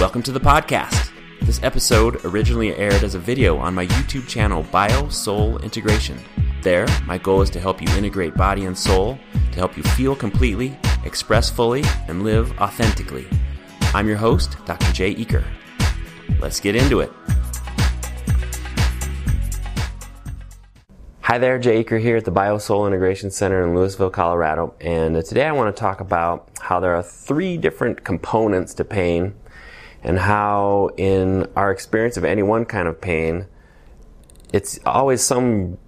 Welcome to the podcast. This episode originally aired as a video on my YouTube channel, BioSoul Integration. There, my goal is to help you integrate body and soul, to help you feel completely, express fully, and live authentically. I'm your host, Dr. Jay Eaker. Let's get into it. Hi there, Jay Eaker here at the BioSoul Integration Center in Louisville, Colorado. And today I want to talk about how there are three different components to pain and how, in our experience of any one kind of pain, it's always some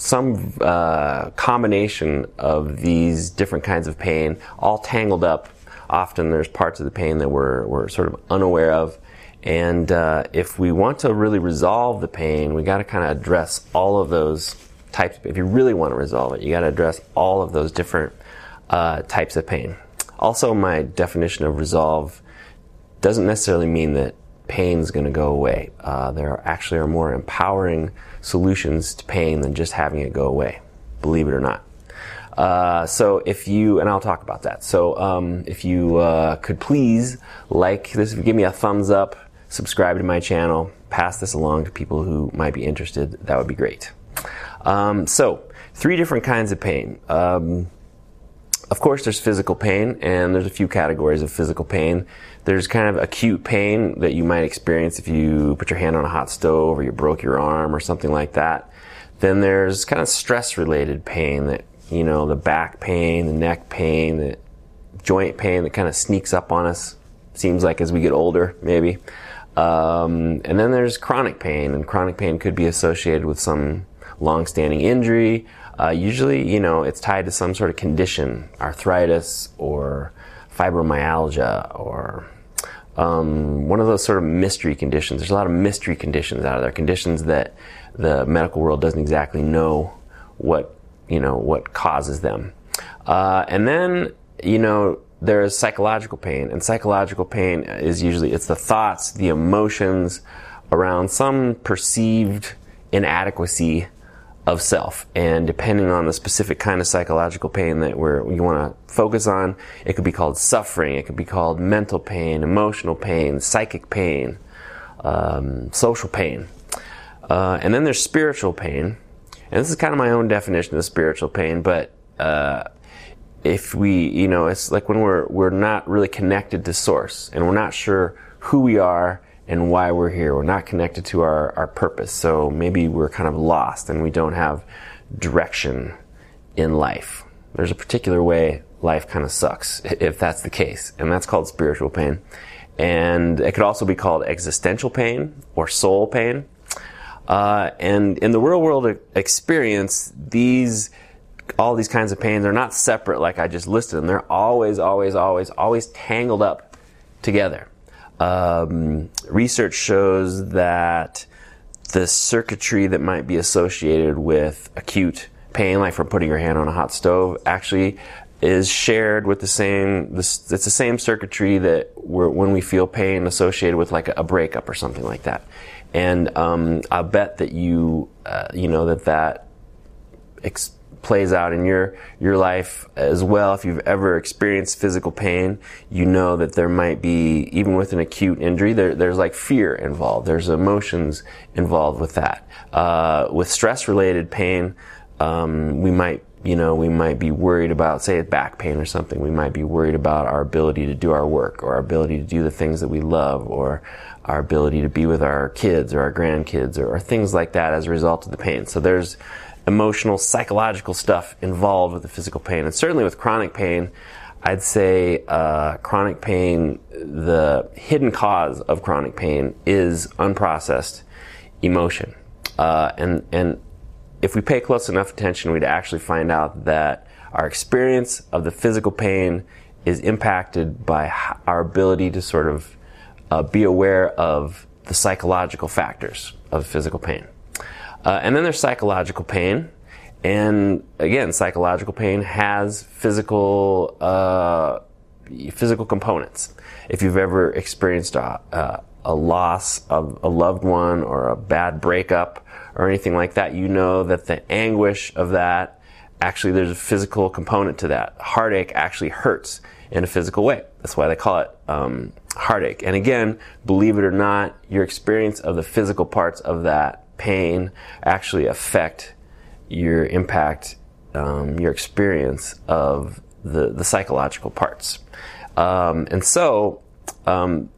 some uh, combination of these different kinds of pain, all tangled up. Often there's parts of the pain that we're, we're sort of unaware of. And uh, if we want to really resolve the pain, we got to kind of address all of those types. If you really want to resolve it, you got to address all of those different uh, types of pain. Also, my definition of resolve doesn't necessarily mean that pain is going to go away. Uh, there are actually are more empowering solutions to pain than just having it go away. Believe it or not. Uh, so if you and I'll talk about that. So um, if you uh, could please like this, give me a thumbs up, subscribe to my channel, pass this along to people who might be interested. That would be great. Um, so three different kinds of pain. Um, of course, there's physical pain, and there's a few categories of physical pain. There's kind of acute pain that you might experience if you put your hand on a hot stove or you broke your arm or something like that. Then there's kind of stress related pain that, you know, the back pain, the neck pain, the joint pain that kind of sneaks up on us, seems like as we get older, maybe. Um, and then there's chronic pain, and chronic pain could be associated with some long-standing injury. Uh, usually, you know, it's tied to some sort of condition, arthritis or fibromyalgia or um, one of those sort of mystery conditions. There's a lot of mystery conditions out there, conditions that the medical world doesn't exactly know what you know what causes them. Uh, and then you know there's psychological pain, and psychological pain is usually it's the thoughts, the emotions around some perceived inadequacy of self. And depending on the specific kind of psychological pain that we're, you want to focus on, it could be called suffering, it could be called mental pain, emotional pain, psychic pain, um, social pain. Uh, and then there's spiritual pain. And this is kind of my own definition of spiritual pain, but uh, if we, you know, it's like when we're we're not really connected to source and we're not sure who we are and why we're here. We're not connected to our, our purpose. So maybe we're kind of lost and we don't have direction in life. There's a particular way life kind of sucks if that's the case. And that's called spiritual pain. And it could also be called existential pain or soul pain. Uh, and in the real world experience, these all these kinds of pains are not separate like I just listed them. They're always, always, always, always tangled up together. Um, research shows that the circuitry that might be associated with acute pain, like from putting your hand on a hot stove, actually is shared with the same. It's the same circuitry that when we feel pain associated with like a breakup or something like that. And um, I bet that you, uh, you know, that that. Plays out in your your life as well. If you've ever experienced physical pain, you know that there might be even with an acute injury, there, there's like fear involved. There's emotions involved with that. Uh, with stress related pain, um, we might you know we might be worried about say back pain or something. We might be worried about our ability to do our work or our ability to do the things that we love or our ability to be with our kids or our grandkids or, or things like that as a result of the pain. So there's emotional, psychological stuff involved with the physical pain. And certainly with chronic pain, I'd say uh, chronic pain, the hidden cause of chronic pain is unprocessed emotion. Uh, and, and if we pay close enough attention, we'd actually find out that our experience of the physical pain is impacted by our ability to sort of uh, be aware of the psychological factors of physical pain. Uh, and then there's psychological pain. And again, psychological pain has physical, uh, physical components. If you've ever experienced a, a, a loss of a loved one or a bad breakup or anything like that, you know that the anguish of that actually there's a physical component to that. Heartache actually hurts in a physical way. That's why they call it um, heartache. And again, believe it or not, your experience of the physical parts of that pain actually affect your impact, um, your experience of the, the psychological parts. Um, and so, um,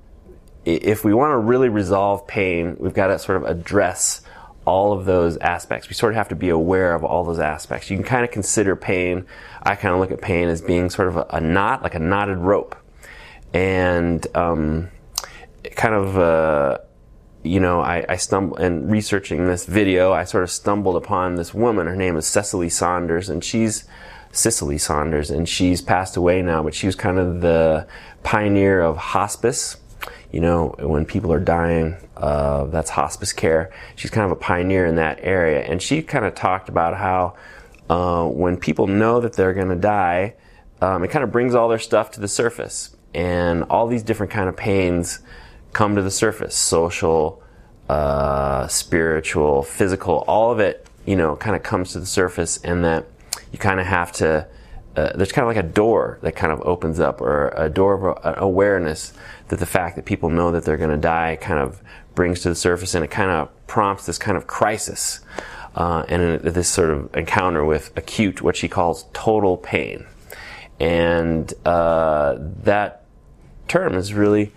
if we want to really resolve pain, we've got to sort of address all of those aspects. We sort of have to be aware of all those aspects. You can kind of consider pain, I kind of look at pain as being sort of a, a knot, like a knotted rope. And um, kind of, uh, you know, I, I stumbled, and researching this video, I sort of stumbled upon this woman. Her name is Cecily Saunders, and she's Cicely Saunders, and she's passed away now, but she was kind of the pioneer of hospice you know, when people are dying, uh, that's hospice care. She's kind of a pioneer in that area. And she kind of talked about how uh, when people know that they're going to die, um, it kind of brings all their stuff to the surface. And all these different kind of pains come to the surface. Social, uh, spiritual, physical, all of it, you know, kind of comes to the surface, and that you kind of have to uh, there's kind of like a door that kind of opens up, or a door of awareness that the fact that people know that they're going to die kind of brings to the surface, and it kind of prompts this kind of crisis uh, and this sort of encounter with acute, what she calls total pain, and uh, that term is really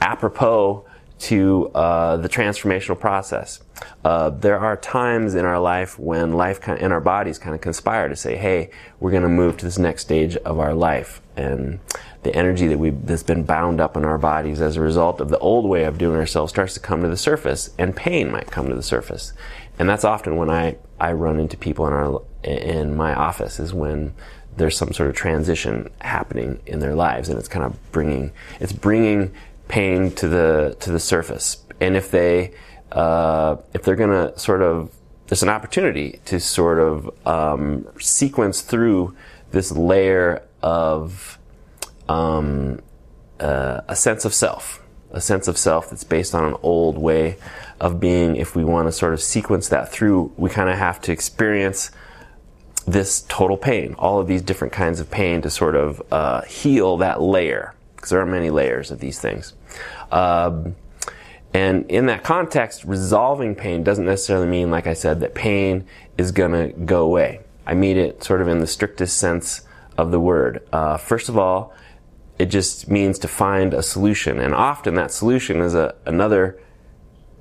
apropos to uh, the transformational process. Uh, there are times in our life when life kind of, and our bodies kind of conspire to say, "Hey, we're going to move to this next stage of our life," and the energy that we that's been bound up in our bodies as a result of the old way of doing ourselves starts to come to the surface, and pain might come to the surface, and that's often when I I run into people in our in my office is when there's some sort of transition happening in their lives, and it's kind of bringing it's bringing pain to the to the surface. And if they uh, if they're going to sort of there's an opportunity to sort of um, sequence through this layer of um, uh, a sense of self, a sense of self that's based on an old way of being. If we want to sort of sequence that through, we kind of have to experience this total pain, all of these different kinds of pain to sort of uh, heal that layer because there are many layers of these things. Um, and in that context, resolving pain doesn't necessarily mean, like I said, that pain is going to go away. I mean it sort of in the strictest sense of the word. Uh, first of all, it just means to find a solution, and often that solution is a, another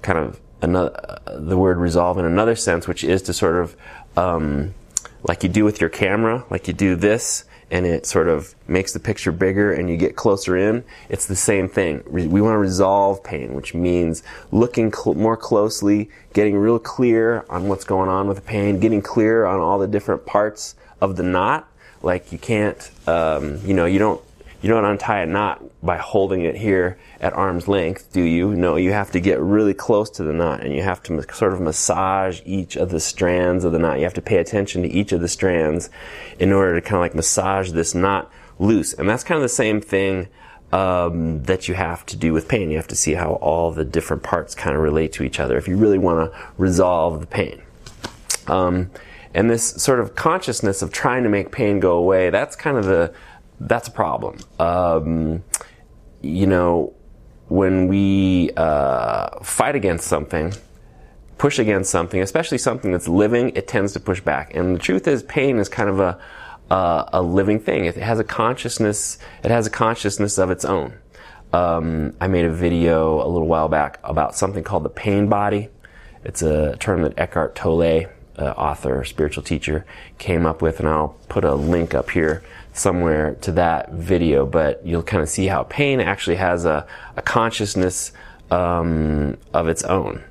kind of another uh, the word resolve in another sense, which is to sort of um, like you do with your camera, like you do this, and it sort of makes the picture bigger and you get closer in, it's the same thing. We want to resolve pain, which means looking cl- more closely, getting real clear on what's going on with the pain, getting clear on all the different parts of the knot. Like you can't, um, you know, you don't you don't untie a knot by holding it here at arm's length, do you? No, you have to get really close to the knot and you have to sort of massage each of the strands of the knot. You have to pay attention to each of the strands in order to kind of like massage this knot loose. And that's kind of the same thing um, that you have to do with pain. You have to see how all the different parts kind of relate to each other if you really want to resolve the pain. Um, and this sort of consciousness of trying to make pain go away, that's kind of the that's a problem. Um, you know, when we uh, fight against something, push against something, especially something that's living, it tends to push back. And the truth is, pain is kind of a uh, a living thing. It has a consciousness. It has a consciousness of its own. Um, I made a video a little while back about something called the pain body. It's a term that Eckhart Tolle, uh, author, spiritual teacher, came up with, and I'll put a link up here somewhere to that video, but you'll kind of see how pain actually has a, a consciousness um, of its own.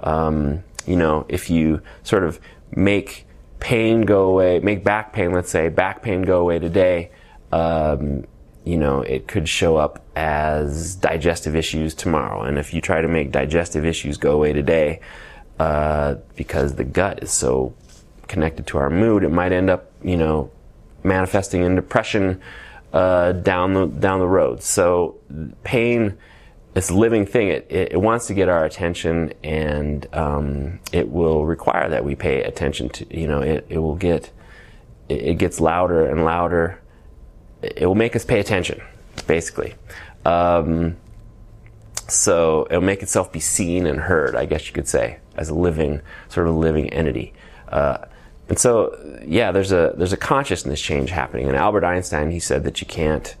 Um, you know, if you sort of make pain go away, make back pain, let's say, back pain go away today, um, you know, it could show up as digestive issues tomorrow. And if you try to make digestive issues go away today, uh, because the gut is so connected to our mood, it might end up, you know, manifesting in depression uh, down the down the road. So pain, this living thing, it, it, it wants to get our attention, and um, it will require that we pay attention to. You know, it, it will get it, it, gets louder and louder. It will make us pay attention, basically. Um, so it'll make itself be seen and heard, I guess you could say, as a living, sort of a living entity. Uh, and so, yeah, there's a there's a consciousness change happening. And Albert Einstein, he said that you can't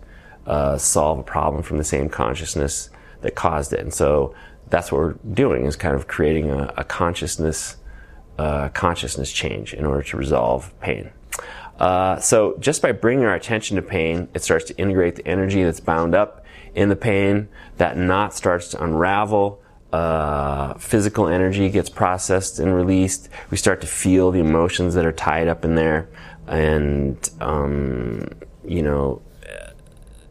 uh, solve a problem from the same consciousness that caused it. And so that's what we're doing is kind of creating a, a consciousness uh, consciousness change in order to resolve pain. Uh, so just by bringing our attention to pain, it starts to integrate the energy that's bound up in the pain. That knot starts to unravel. Uh, physical energy gets processed and released. We start to feel the emotions that are tied up in there, and um, you know,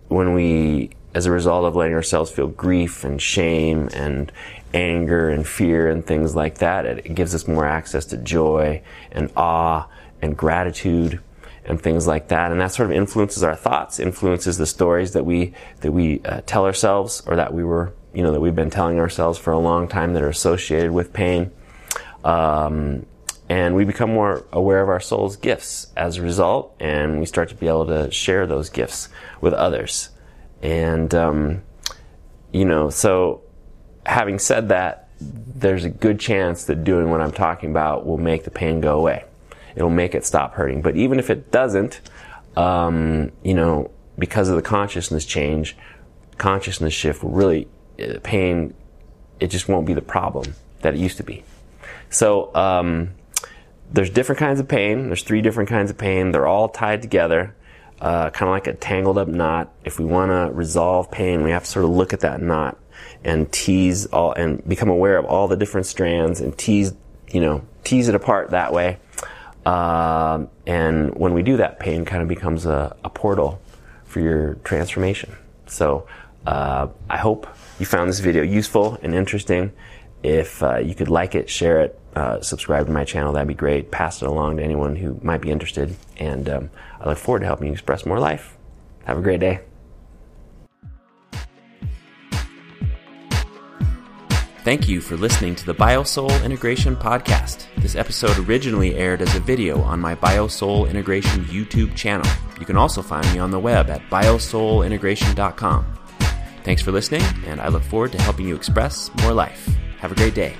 when we, as a result of letting ourselves feel grief and shame and anger and fear and things like that, it, it gives us more access to joy and awe and gratitude and things like that. And that sort of influences our thoughts, influences the stories that we that we uh, tell ourselves, or that we were, you know, that we've been telling ourselves for a long time that are associated with pain. Um, and we become more aware of our soul's gifts as a result, and we start to be able to share those gifts with others. And um, you know, so having said that, there's a good chance that doing what I'm talking about will make the pain go away it'll make it stop hurting. But even if it doesn't, um, you know, because of the consciousness change, consciousness shift will really, uh, pain, it just won't be the problem that it used to be. So, um, there's different kinds of pain. There's three different kinds of pain. They're all tied together, uh, kind of like a tangled up knot. If we want to resolve pain, we have to sort of look at that knot and tease all and become aware of all the different strands and tease, you know, tease it apart that way. Um, and when we do that, pain kind of becomes a, a portal for your transformation. So uh, I hope you found this video useful and interesting. If uh, you could like it, share it, uh, subscribe to my channel, that'd be great. Pass it along to anyone who might be interested. And um, I look forward to helping you express more life. Have a great day. Thank you for listening to the BioSoul Integration Podcast. This episode originally aired as a video on my BioSoul Integration YouTube channel. You can also find me on the web at biosoulintegration.com. Thanks for listening, and I look forward to helping you express more life. Have a great day.